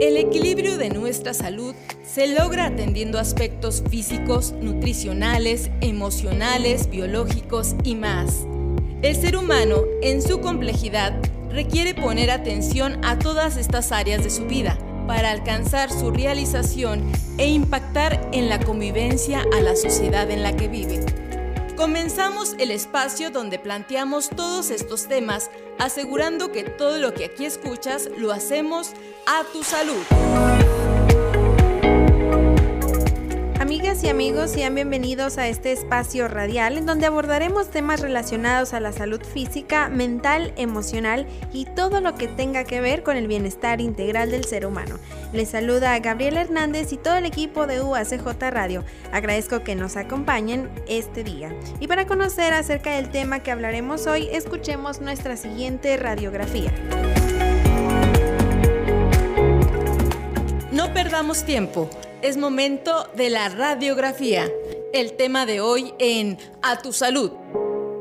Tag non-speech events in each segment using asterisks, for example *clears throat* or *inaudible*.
El equilibrio de nuestra salud se logra atendiendo aspectos físicos, nutricionales, emocionales, biológicos y más. El ser humano, en su complejidad, requiere poner atención a todas estas áreas de su vida para alcanzar su realización e impactar en la convivencia a la sociedad en la que vive. Comenzamos el espacio donde planteamos todos estos temas, asegurando que todo lo que aquí escuchas lo hacemos a tu salud. Amigas y amigos, sean bienvenidos a este espacio radial en donde abordaremos temas relacionados a la salud física, mental, emocional y todo lo que tenga que ver con el bienestar integral del ser humano. Les saluda Gabriel Hernández y todo el equipo de UACJ Radio. Agradezco que nos acompañen este día. Y para conocer acerca del tema que hablaremos hoy, escuchemos nuestra siguiente radiografía. No perdamos tiempo. Es momento de la radiografía. El tema de hoy en A tu salud.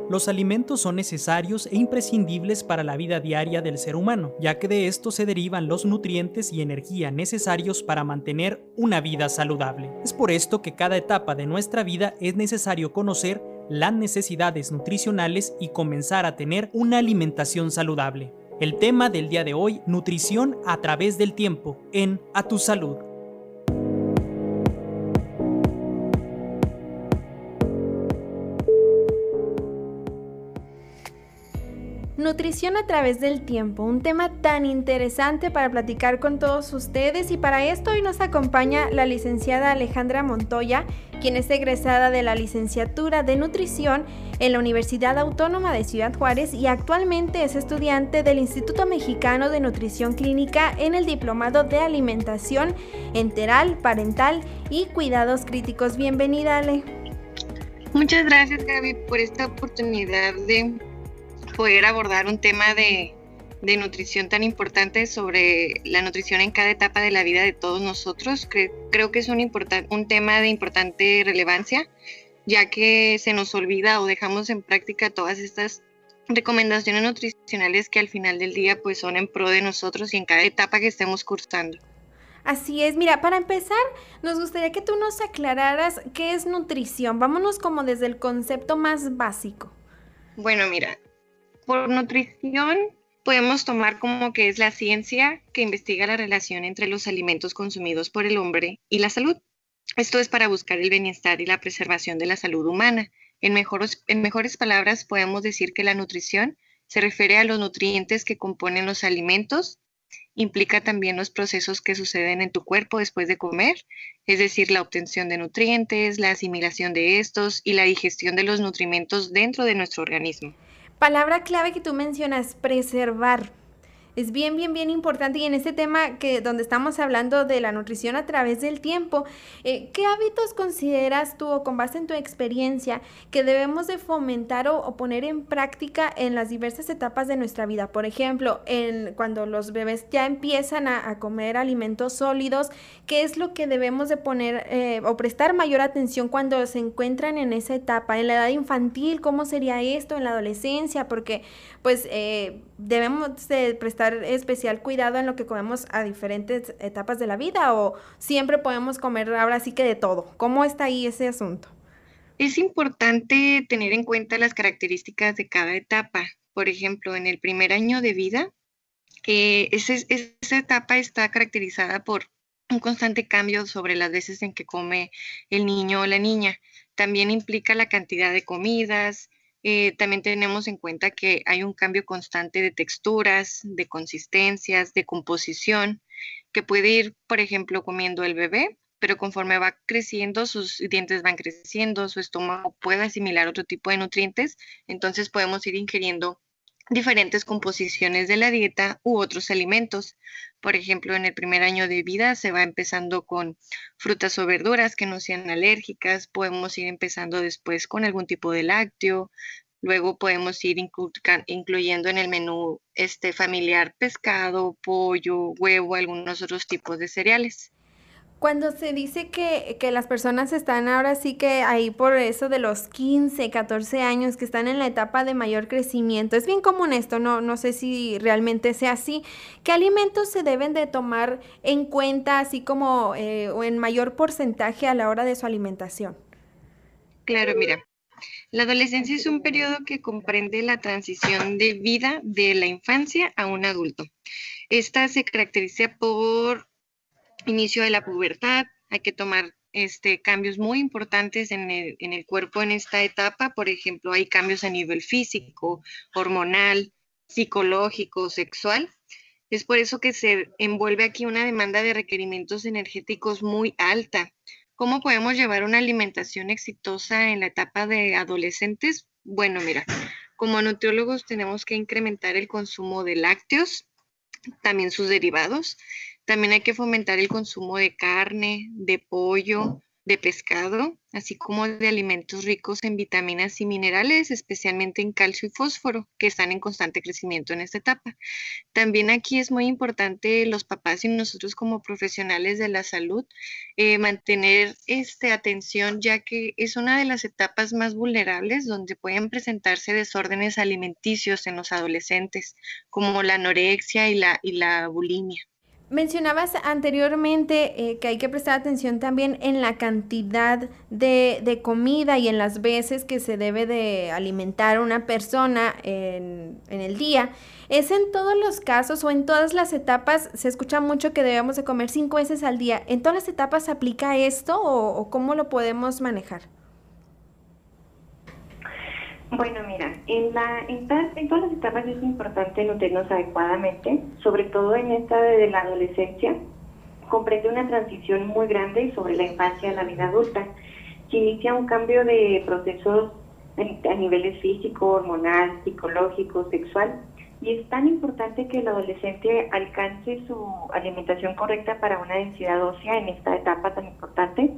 Los alimentos son necesarios e imprescindibles para la vida diaria del ser humano, ya que de estos se derivan los nutrientes y energía necesarios para mantener una vida saludable. Es por esto que cada etapa de nuestra vida es necesario conocer las necesidades nutricionales y comenzar a tener una alimentación saludable. El tema del día de hoy, nutrición a través del tiempo, en A tu salud. Nutrición a través del tiempo, un tema tan interesante para platicar con todos ustedes y para esto hoy nos acompaña la licenciada Alejandra Montoya, quien es egresada de la licenciatura de nutrición en la Universidad Autónoma de Ciudad Juárez y actualmente es estudiante del Instituto Mexicano de Nutrición Clínica en el Diplomado de Alimentación Enteral, Parental y Cuidados Críticos. Bienvenida, Ale. Muchas gracias, Gaby, por esta oportunidad de poder abordar un tema de, nutrición tan importante sobre la nutrición en cada etapa de la vida de todos nosotros. creo que es un, un tema de importante relevancia, ya que se nos olvida o dejamos en práctica todas estas recomendaciones nutricionales que al final del día pues son en pro de nosotros y en cada etapa que estemos cursando. Así es, mira, para empezar, nos gustaría que tú nos aclararas qué es nutrición. Vámonos como desde el concepto más básico. Bueno, mira, por nutrición podemos tomar como que es la ciencia que investiga la relación entre los alimentos consumidos por el hombre y la salud. Esto es para buscar el bienestar y la preservación de la salud humana. En, en mejores palabras, podemos decir que la nutrición se refiere a los nutrientes que componen los alimentos, implica también los procesos que suceden en tu cuerpo después de comer, es decir, la obtención de nutrientes, la asimilación de estos y la digestión de los nutrimentos dentro de nuestro organismo. Palabra clave que tú mencionas, preservar es bien, bien, bien importante. Y en este tema que donde estamos hablando de la nutrición a través del tiempo, eh, ¿qué hábitos consideras tú o con base en tu experiencia que debemos de fomentar o, poner en práctica en las diversas etapas de nuestra vida? Por ejemplo, en, cuando los bebés ya empiezan a, comer alimentos sólidos, ¿qué es lo que debemos de poner eh, o prestar mayor atención cuando se encuentran en esa etapa? En la edad infantil, ¿cómo sería esto? En la adolescencia, porque pues eh, debemos de prestar especial cuidado en lo que comemos a diferentes etapas de la vida o siempre podemos comer ahora sí que de todo. ¿Cómo está ahí ese asunto? Es importante tener en cuenta las características de cada etapa. Por ejemplo, en el primer año de vida, eh, esa etapa está caracterizada por un constante cambio sobre las veces en que come el niño o la niña. También implica la cantidad de comidas, eh, también tenemos en cuenta que hay un cambio constante de texturas, de consistencias, de composición, que puede ir, por ejemplo, comiendo el bebé, pero conforme va creciendo, sus dientes van creciendo, su estómago puede asimilar otro tipo de nutrientes, entonces podemos ir ingiriendo diferentes composiciones de la dieta u otros alimentos. Por ejemplo, en el primer año de vida se va empezando con frutas o verduras que no sean alérgicas, podemos ir empezando después con algún tipo de lácteo, luego podemos ir incluyendo en el menú este familiar pescado, pollo, huevo, algunos otros tipos de cereales. Cuando se dice que, que, las personas están ahora sí que ahí por eso de los 15, 14 años que están en la etapa de mayor crecimiento, es bien común esto, no, no sé si realmente sea así. ¿Qué alimentos se deben de tomar en cuenta así como eh, o en mayor porcentaje a la hora de su alimentación? Claro, mira, la adolescencia es un periodo que comprende la transición de vida de la infancia a un adulto. Esta se caracteriza por inicio de la pubertad, hay que tomar este, cambios muy importantes en el, en el cuerpo en esta etapa. Por ejemplo, hay cambios a nivel físico, hormonal, psicológico, sexual. Es por eso que se envuelve aquí una demanda de requerimientos energéticos muy alta. ¿Cómo podemos llevar una alimentación exitosa en la etapa de adolescentes? Bueno, mira, como nutriólogos tenemos que incrementar el consumo de lácteos, también sus derivados. También hay que fomentar el consumo de carne, de pollo, de pescado, así como de alimentos ricos en vitaminas y minerales, especialmente en calcio y fósforo, que están en constante crecimiento en esta etapa. También aquí es muy importante los papás y nosotros como profesionales de la salud eh, mantener este, atención, ya que es una de las etapas más vulnerables donde pueden presentarse desórdenes alimenticios en los adolescentes, como la anorexia y la, y la bulimia. Mencionabas anteriormente eh, que hay que prestar atención también en la cantidad de, de, comida y en las veces que se debe de alimentar una persona en, en, el día. ¿Es en todos los casos o en todas las etapas? Se escucha mucho que debemos de comer cinco veces al día. ¿En todas las etapas se aplica esto o, o cómo lo podemos manejar? Bueno, mira, en, la, en, todas las etapas es importante nutrirnos adecuadamente, sobre todo en esta de la adolescencia, comprende una transición muy grande sobre la infancia a la vida adulta, que inicia un cambio de procesos a niveles físico, hormonal, psicológico, sexual, y es tan importante que el adolescente alcance su alimentación correcta para una densidad ósea en esta etapa tan importante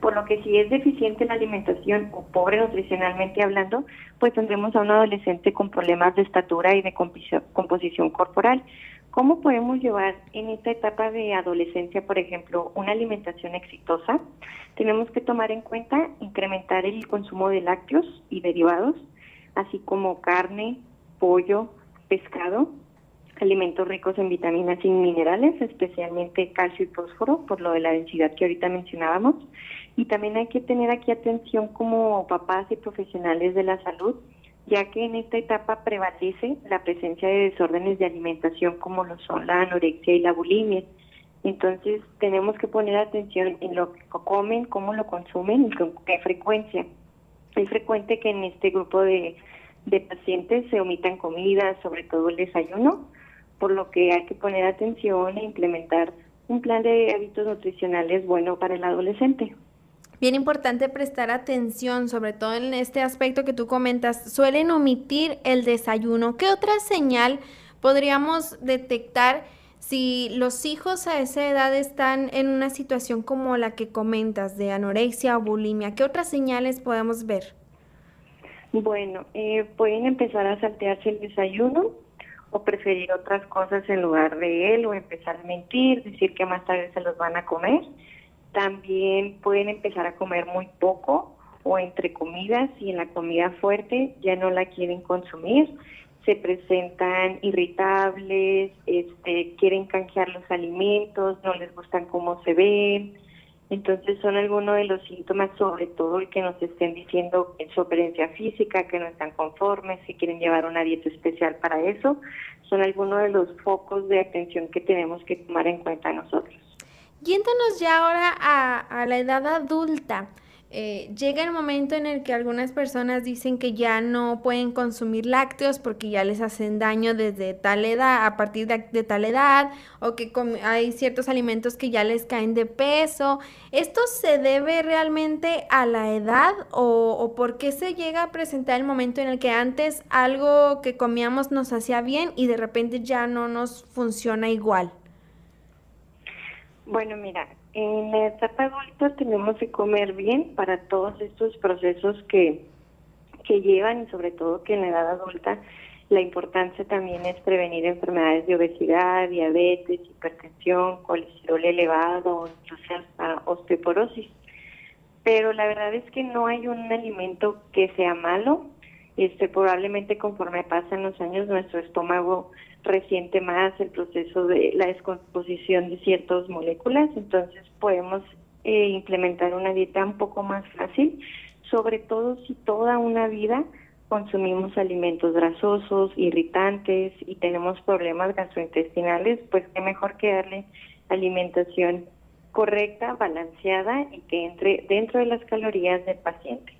por lo que si es deficiente la alimentación o pobre nutricionalmente hablando, pues tendremos a un adolescente con problemas de estatura y de composición corporal. ¿Cómo podemos llevar en esta etapa de adolescencia, por ejemplo, una alimentación exitosa? Tenemos que tomar en cuenta incrementar el consumo de lácteos y derivados, así como carne, pollo, pescado, alimentos ricos en vitaminas y minerales, especialmente calcio y fósforo, por lo de la densidad que ahorita mencionábamos. Y también hay que tener aquí atención como papás y profesionales de la salud, ya que en esta etapa prevalece la presencia de desórdenes de alimentación como lo son la anorexia y la bulimia. Entonces tenemos que poner atención en lo que comen, cómo lo consumen y con qué frecuencia. Es frecuente que en este grupo de, pacientes se omitan comidas, sobre todo el desayuno, por lo que hay que poner atención e implementar un plan de hábitos nutricionales bueno para el adolescente. Bien importante prestar atención, sobre todo en este aspecto que tú comentas, suelen omitir el desayuno. ¿Qué otra señal podríamos detectar si los hijos a esa edad están en una situación como la que comentas, de anorexia o bulimia? ¿Qué otras señales podemos ver? Bueno, eh, pueden empezar a saltearse el desayuno, o preferir otras cosas en lugar de él o empezar a mentir, decir que más tarde se los van a comer. También pueden empezar a comer muy poco o entre comidas y en la comida fuerte ya no la quieren consumir. Se presentan irritables, este, quieren canjear los alimentos, no les gustan cómo se ven, entonces son algunos de los síntomas, sobre todo el que nos estén diciendo en su apariencia física, que no están conformes, que quieren llevar una dieta especial para eso, son algunos de los focos de atención que tenemos que tomar en cuenta nosotros. Yéndonos ya ahora a, la edad adulta, eh, llega el momento en el que algunas personas dicen que ya no pueden consumir lácteos porque ya les hacen daño desde tal edad, a partir de, tal edad, o que hay ciertos alimentos que ya les caen de peso. ¿Esto se debe realmente a la edad o, o por qué se llega a presentar el momento en el que antes algo que comíamos nos hacía bien y de repente ya no nos funciona igual? Bueno, mira, en la etapa adulta tenemos que comer bien para todos estos procesos que, que llevan y sobre todo que en la edad adulta La importancia también es prevenir enfermedades de obesidad, diabetes, hipertensión, colesterol elevado, incluso hasta osteoporosis. Pero la verdad es que no hay un alimento que sea malo. Este, probablemente conforme pasan los años nuestro estómago resiente más el proceso de la descomposición de ciertas moléculas, entonces podemos eh, implementar una dieta un poco más fácil, sobre todo si toda una vida consumimos alimentos grasosos, irritantes y tenemos problemas gastrointestinales, pues qué mejor que darle alimentación correcta, balanceada y que entre dentro de las calorías del paciente.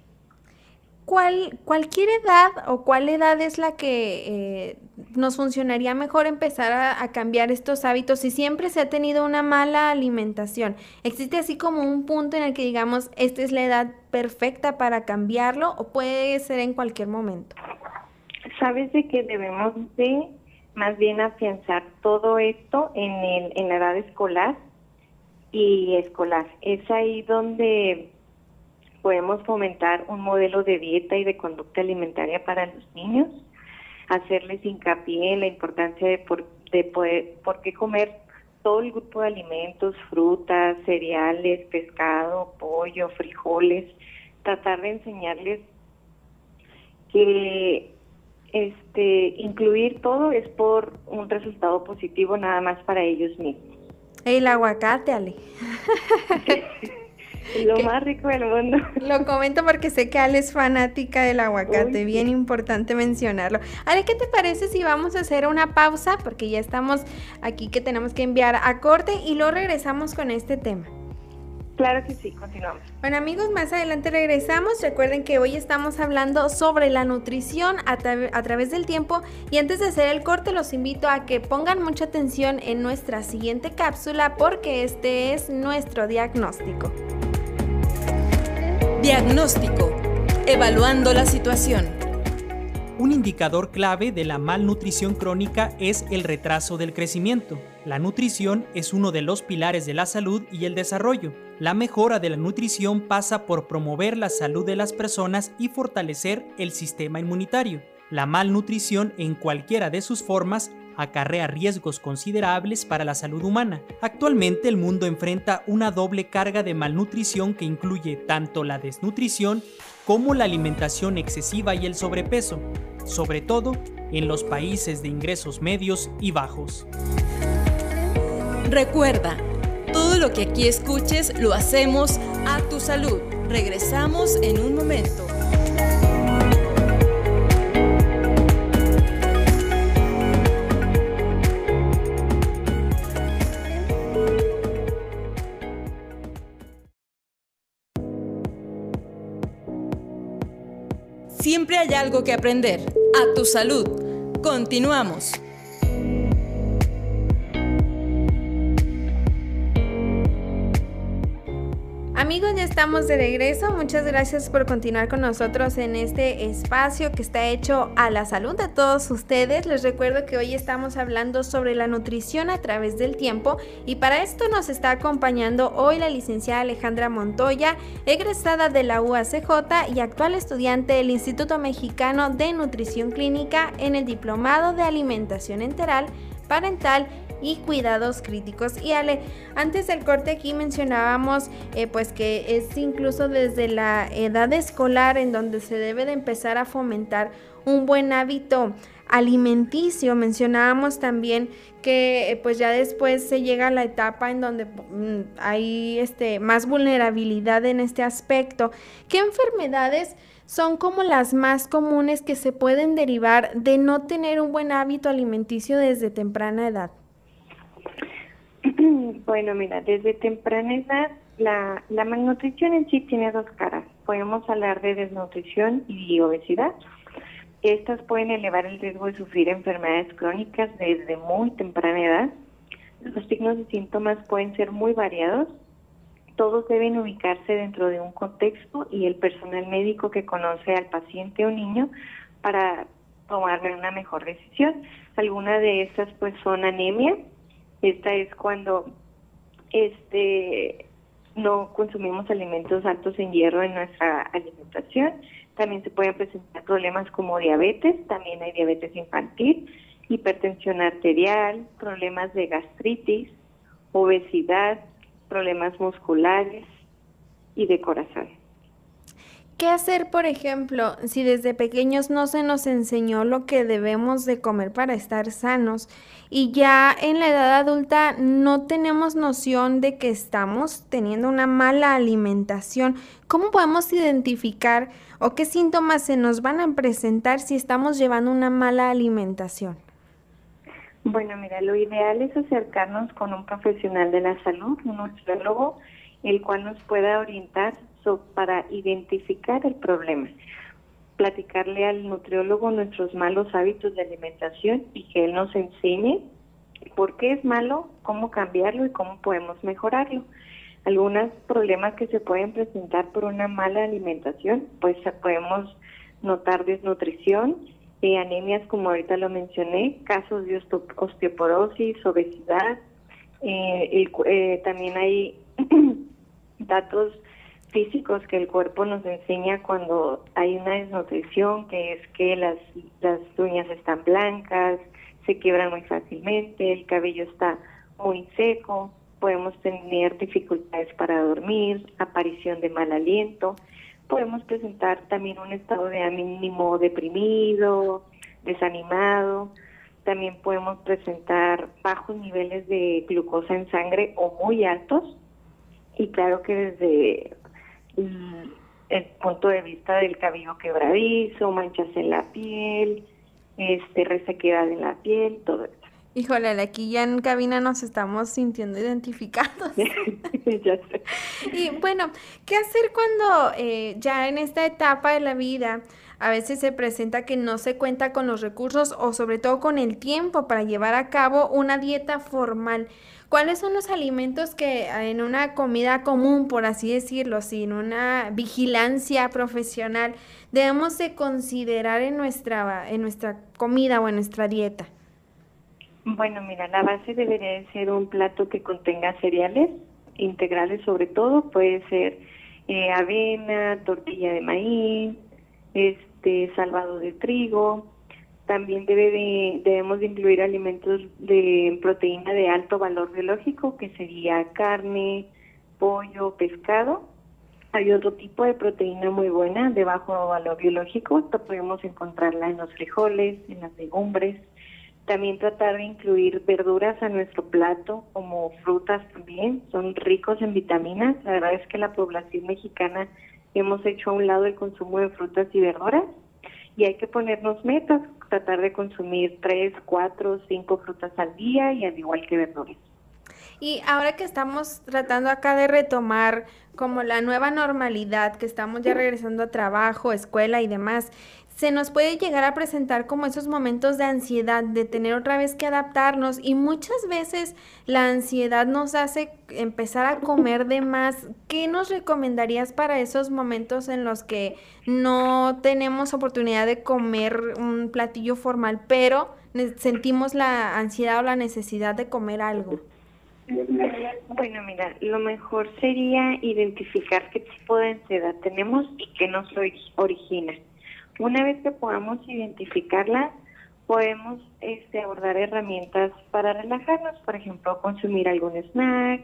¿Cuál, ¿Cualquier edad o cuál edad es la que eh, nos funcionaría mejor empezar a, cambiar estos hábitos si siempre se ha tenido una mala alimentación? ¿Existe así como un punto en el que digamos, esta es la edad perfecta para cambiarlo o puede ser en cualquier momento? Sabes de que debemos de más bien afianzar todo esto en, el, en la edad escolar y escolar. Es ahí donde podemos fomentar un modelo de dieta y de conducta alimentaria para los niños, hacerles hincapié en la importancia de por, de poder, por qué comer todo el grupo de alimentos, frutas, cereales, pescado, pollo, frijoles, tratar de enseñarles que este incluir todo es por un resultado positivo nada más para ellos mismos. El aguacate, Ale. *laughs* Lo más rico del mundo. *laughs* Lo comento porque sé que Ale es fanática del aguacate, bien importante mencionarlo. Ale, ¿qué te parece si vamos a hacer una pausa? Porque ya estamos aquí que tenemos que enviar a corte y luego regresamos con este tema. Claro que sí, continuamos. Bueno amigos, más adelante regresamos. Recuerden que hoy estamos hablando sobre la nutrición a, a, través del tiempo y antes de hacer el corte los invito a que pongan mucha atención en nuestra siguiente cápsula porque este es nuestro diagnóstico. Diagnóstico. Evaluando la situación. Un indicador clave de la malnutrición crónica es el retraso del crecimiento. La nutrición es uno de los pilares de la salud y el desarrollo. La mejora de la nutrición pasa por promover la salud de las personas y fortalecer el sistema inmunitario. La malnutrición en cualquiera de sus formas acarrea riesgos considerables para la salud humana. Actualmente el mundo enfrenta una doble carga de malnutrición que incluye tanto la desnutrición como la alimentación excesiva y el sobrepeso, sobre todo en los países de ingresos medios y bajos. Recuerda, todo lo que aquí escuches lo hacemos a tu salud. Regresamos en un momento. Siempre hay algo que aprender. A tu salud. Continuamos. Amigos, ya estamos de regreso. Muchas gracias por continuar con nosotros en este espacio que está hecho a la salud de todos ustedes. Les recuerdo que hoy estamos hablando sobre la nutrición a través del tiempo y para esto nos está acompañando hoy la licenciada Alejandra Montoya, egresada de la UACJ y actual estudiante del Instituto Mexicano de Nutrición Clínica en el Diplomado de Alimentación Enteral, Parental y cuidados críticos. Y Ale, antes del corte aquí mencionábamos eh, pues que es incluso desde la edad escolar en donde se debe de empezar a fomentar un buen hábito alimenticio. Mencionábamos también que eh, pues ya después se llega a la etapa en donde mm, hay este, más vulnerabilidad en este aspecto. ¿Qué enfermedades son como las más comunes que se pueden derivar de no tener un buen hábito alimenticio desde temprana edad? *clears throat* Bueno, mira, desde temprana edad la, la malnutrición en sí tiene dos caras. Podemos hablar de desnutrición y obesidad. Estas pueden elevar el riesgo de sufrir enfermedades crónicas desde muy temprana edad. Los signos y síntomas pueden ser muy variados. Todos deben ubicarse dentro de un contexto y el personal médico que conoce al paciente o niño para tomarle una mejor decisión. Algunas de estas pues son anemia, esta es cuando este no consumimos alimentos altos en hierro en nuestra alimentación. También se pueden presentar problemas como diabetes, también hay diabetes infantil, hipertensión arterial, problemas de gastritis, obesidad, problemas musculares y de corazón. ¿Qué hacer, por ejemplo, si desde pequeños no se nos enseñó lo que debemos de comer para estar sanos y ya en la edad adulta no tenemos noción de que estamos teniendo una mala alimentación? ¿Cómo podemos identificar o qué síntomas se nos van a presentar si estamos llevando una mala alimentación? Bueno, mira, lo ideal es acercarnos con un profesional de la salud, un nutriólogo, el cual nos pueda orientar para identificar el problema, platicarle al nutriólogo nuestros malos hábitos de alimentación y que él nos enseñe por qué es malo, cómo cambiarlo y cómo podemos mejorarlo. Algunos problemas que se pueden presentar por una mala alimentación, pues podemos notar desnutrición, eh, anemias como ahorita lo mencioné, casos de osteoporosis, obesidad, eh, eh, también hay *clears throat* datos físicos que el cuerpo nos enseña cuando hay una desnutrición, que es que las, las uñas están blancas, se quiebran muy fácilmente, el cabello está muy seco, podemos tener dificultades para dormir, aparición de mal aliento, podemos presentar también un estado de ánimo deprimido, desanimado, también podemos presentar bajos niveles de glucosa en sangre o muy altos, y claro que desde el punto de vista del cabello quebradizo, manchas en la piel, este resequedad en la piel, todo esto. Híjole, aquí ya en cabina nos estamos sintiendo identificados. *laughs* ya sé. Y bueno, ¿qué hacer cuando eh, ya en esta etapa de la vida a veces se presenta que no se cuenta con los recursos o sobre todo con el tiempo para llevar a cabo una dieta formal? ¿Cuáles son los alimentos que en una comida común, por así decirlo, sin una vigilancia profesional, debemos de considerar en nuestra, en nuestra comida o en nuestra dieta? Bueno, mira, la base debería de ser un plato que contenga cereales integrales sobre todo, puede ser eh, avena, tortilla de maíz, este salvado de trigo, también debe debemos de incluir alimentos de proteína de alto valor biológico, que sería carne, pollo, pescado. Hay otro tipo de proteína muy buena de bajo valor biológico, podemos encontrarla en los frijoles, en las legumbres. También tratar de incluir verduras a nuestro plato, como frutas también, son ricos en vitaminas. La verdad es que la población mexicana hemos hecho a un lado el consumo de frutas y verduras y hay que ponernos metas, tratar de consumir tres, cuatro, cinco frutas al día y al igual que verduras. Y ahora que estamos tratando acá de retomar como la nueva normalidad, que estamos ya regresando a trabajo, escuela y demás, se nos puede llegar a presentar como esos momentos de ansiedad, de tener otra vez que adaptarnos y muchas veces la ansiedad nos hace empezar a comer de más. ¿Qué nos recomendarías para esos momentos en los que no tenemos oportunidad de comer un platillo formal, pero sentimos la ansiedad o la necesidad de comer algo? Bueno, mira, lo mejor sería identificar qué tipo de ansiedad tenemos y qué nos origina. Una vez que podamos identificarla, podemos este, abordar herramientas para relajarnos, por ejemplo, consumir algún snack,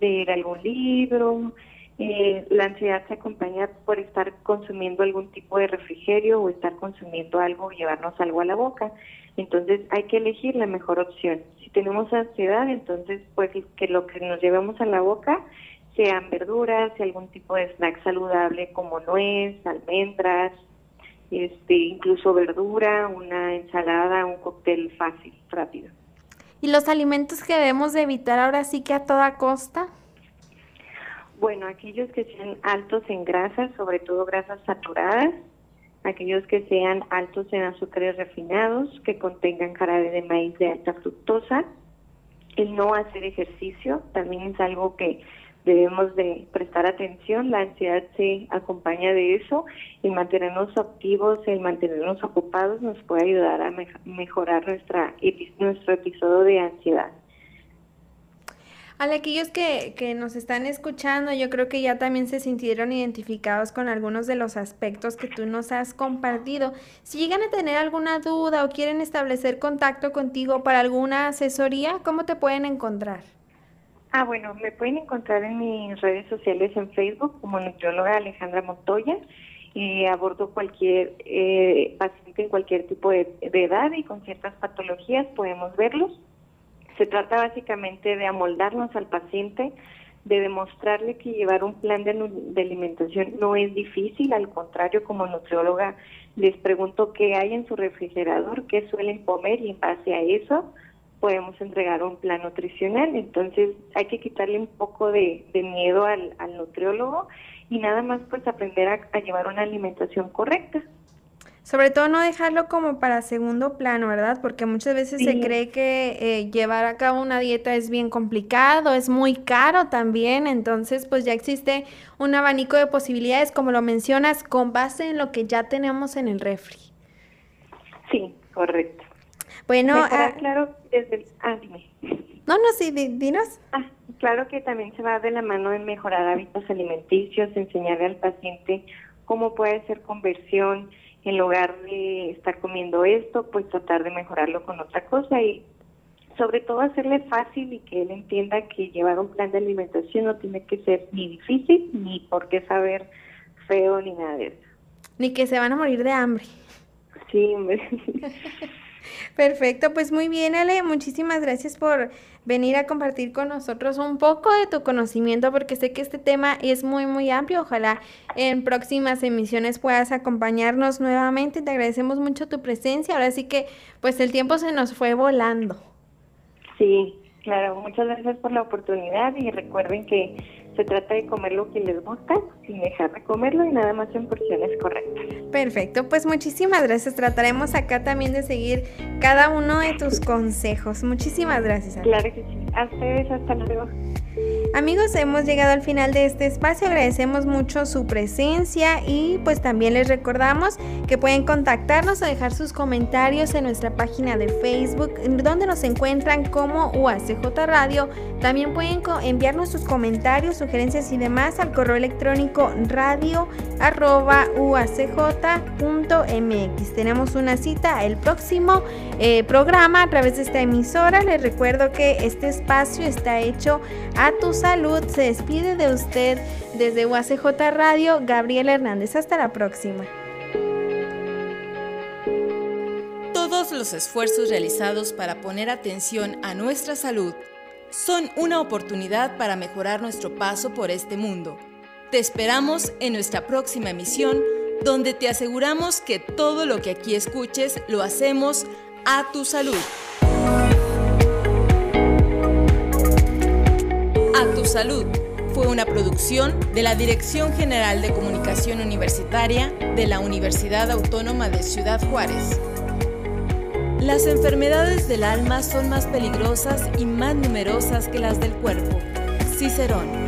leer algún libro. Eh, la ansiedad se acompaña por estar consumiendo algún tipo de refrigerio o estar consumiendo algo llevarnos algo a la boca. Entonces hay que elegir la mejor opción. Si tenemos ansiedad, entonces pues que lo que nos llevemos a la boca sean verduras, algún tipo de snack saludable como nuez, almendras, este, incluso verdura, una ensalada, un cóctel fácil, rápido. ¿Y los alimentos que debemos de evitar ahora sí que a toda costa? Bueno, aquellos que sean altos en grasas, sobre todo grasas saturadas, aquellos que sean altos en azúcares refinados, que contengan jarabe de maíz de alta fructosa, el no hacer ejercicio también es algo que debemos de prestar atención, la ansiedad se acompaña de eso, y mantenernos activos, el mantenernos ocupados nos puede ayudar a mejorar nuestra, nuestro episodio de ansiedad. A aquellos que, que, nos están escuchando, yo creo que ya también se sintieron identificados con algunos de los aspectos que tú nos has compartido. Si llegan a tener alguna duda o quieren establecer contacto contigo para alguna asesoría, ¿cómo te pueden encontrar? Ah, bueno, me pueden encontrar en mis redes sociales en Facebook como nutrióloga Alejandra Montoya. y abordo cualquier eh, paciente en cualquier tipo de, edad y con ciertas patologías, podemos verlos. Se trata básicamente de amoldarnos al paciente, de demostrarle que llevar un plan de, de, alimentación no es difícil, al contrario, como nutrióloga les pregunto qué hay en su refrigerador, qué suelen comer y en base a eso podemos entregar un plan nutricional. Entonces hay que quitarle un poco de, miedo al, nutriólogo y nada más pues aprender a, llevar una alimentación correcta. Sobre todo no dejarlo como para segundo plano, ¿verdad? Porque muchas veces se cree que eh, llevar a cabo una dieta es bien complicado, es muy caro también, entonces pues ya existe un abanico de posibilidades, como lo mencionas, con base en lo que ya tenemos en el refri. Sí, correcto. Bueno, ah, claro, desde el, ah, dime. No, no, sí, dinos. Ah, claro que también se va de la mano en mejorar hábitos alimenticios, enseñarle al paciente cómo puede ser conversión en lugar de estar comiendo esto, pues tratar de mejorarlo con otra cosa y sobre todo hacerle fácil y que él entienda que llevar un plan de alimentación no tiene que ser ni difícil ni por qué saber feo ni nada de eso. Ni que se van a morir de hambre. Sí, hombre. *laughs* Perfecto, pues muy bien, Ale. Muchísimas gracias por venir a compartir con nosotros un poco de tu conocimiento, porque sé que este tema es muy, muy amplio. Ojalá en próximas emisiones puedas acompañarnos nuevamente. Te agradecemos mucho tu presencia. Ahora sí que, pues el tiempo se nos fue volando. Sí, claro. Muchas gracias por la oportunidad y recuerden que se trata de comer lo que les gusta sin dejar de comerlo y nada más en porciones correctas. Perfecto, pues muchísimas gracias. Trataremos acá también de seguir cada uno de tus consejos. Muchísimas gracias. Claro que sí. A ustedes, hasta luego. Amigos, hemos llegado al final de este espacio, agradecemos mucho su presencia y pues también les recordamos que pueden contactarnos o dejar sus comentarios en nuestra página de Facebook donde nos encuentran como UACJ Radio. También pueden enviarnos sus comentarios, sugerencias y demás al correo electrónico radio Tenemos una cita el próximo eh, programa a través de esta emisora. Les recuerdo que este espacio está hecho a tus salud. Se despide de usted desde UACJ Radio, Gabriel Hernández. Hasta la próxima. Todos los esfuerzos realizados para poner atención a nuestra salud son una oportunidad para mejorar nuestro paso por este mundo. Te esperamos en nuestra próxima emisión, donde te aseguramos que todo lo que aquí escuches lo hacemos a tu salud. Salud fue una producción de la Dirección General de Comunicación Universitaria de la Universidad Autónoma de Ciudad Juárez. Las enfermedades del alma son más peligrosas y más numerosas que las del cuerpo. Cicerón.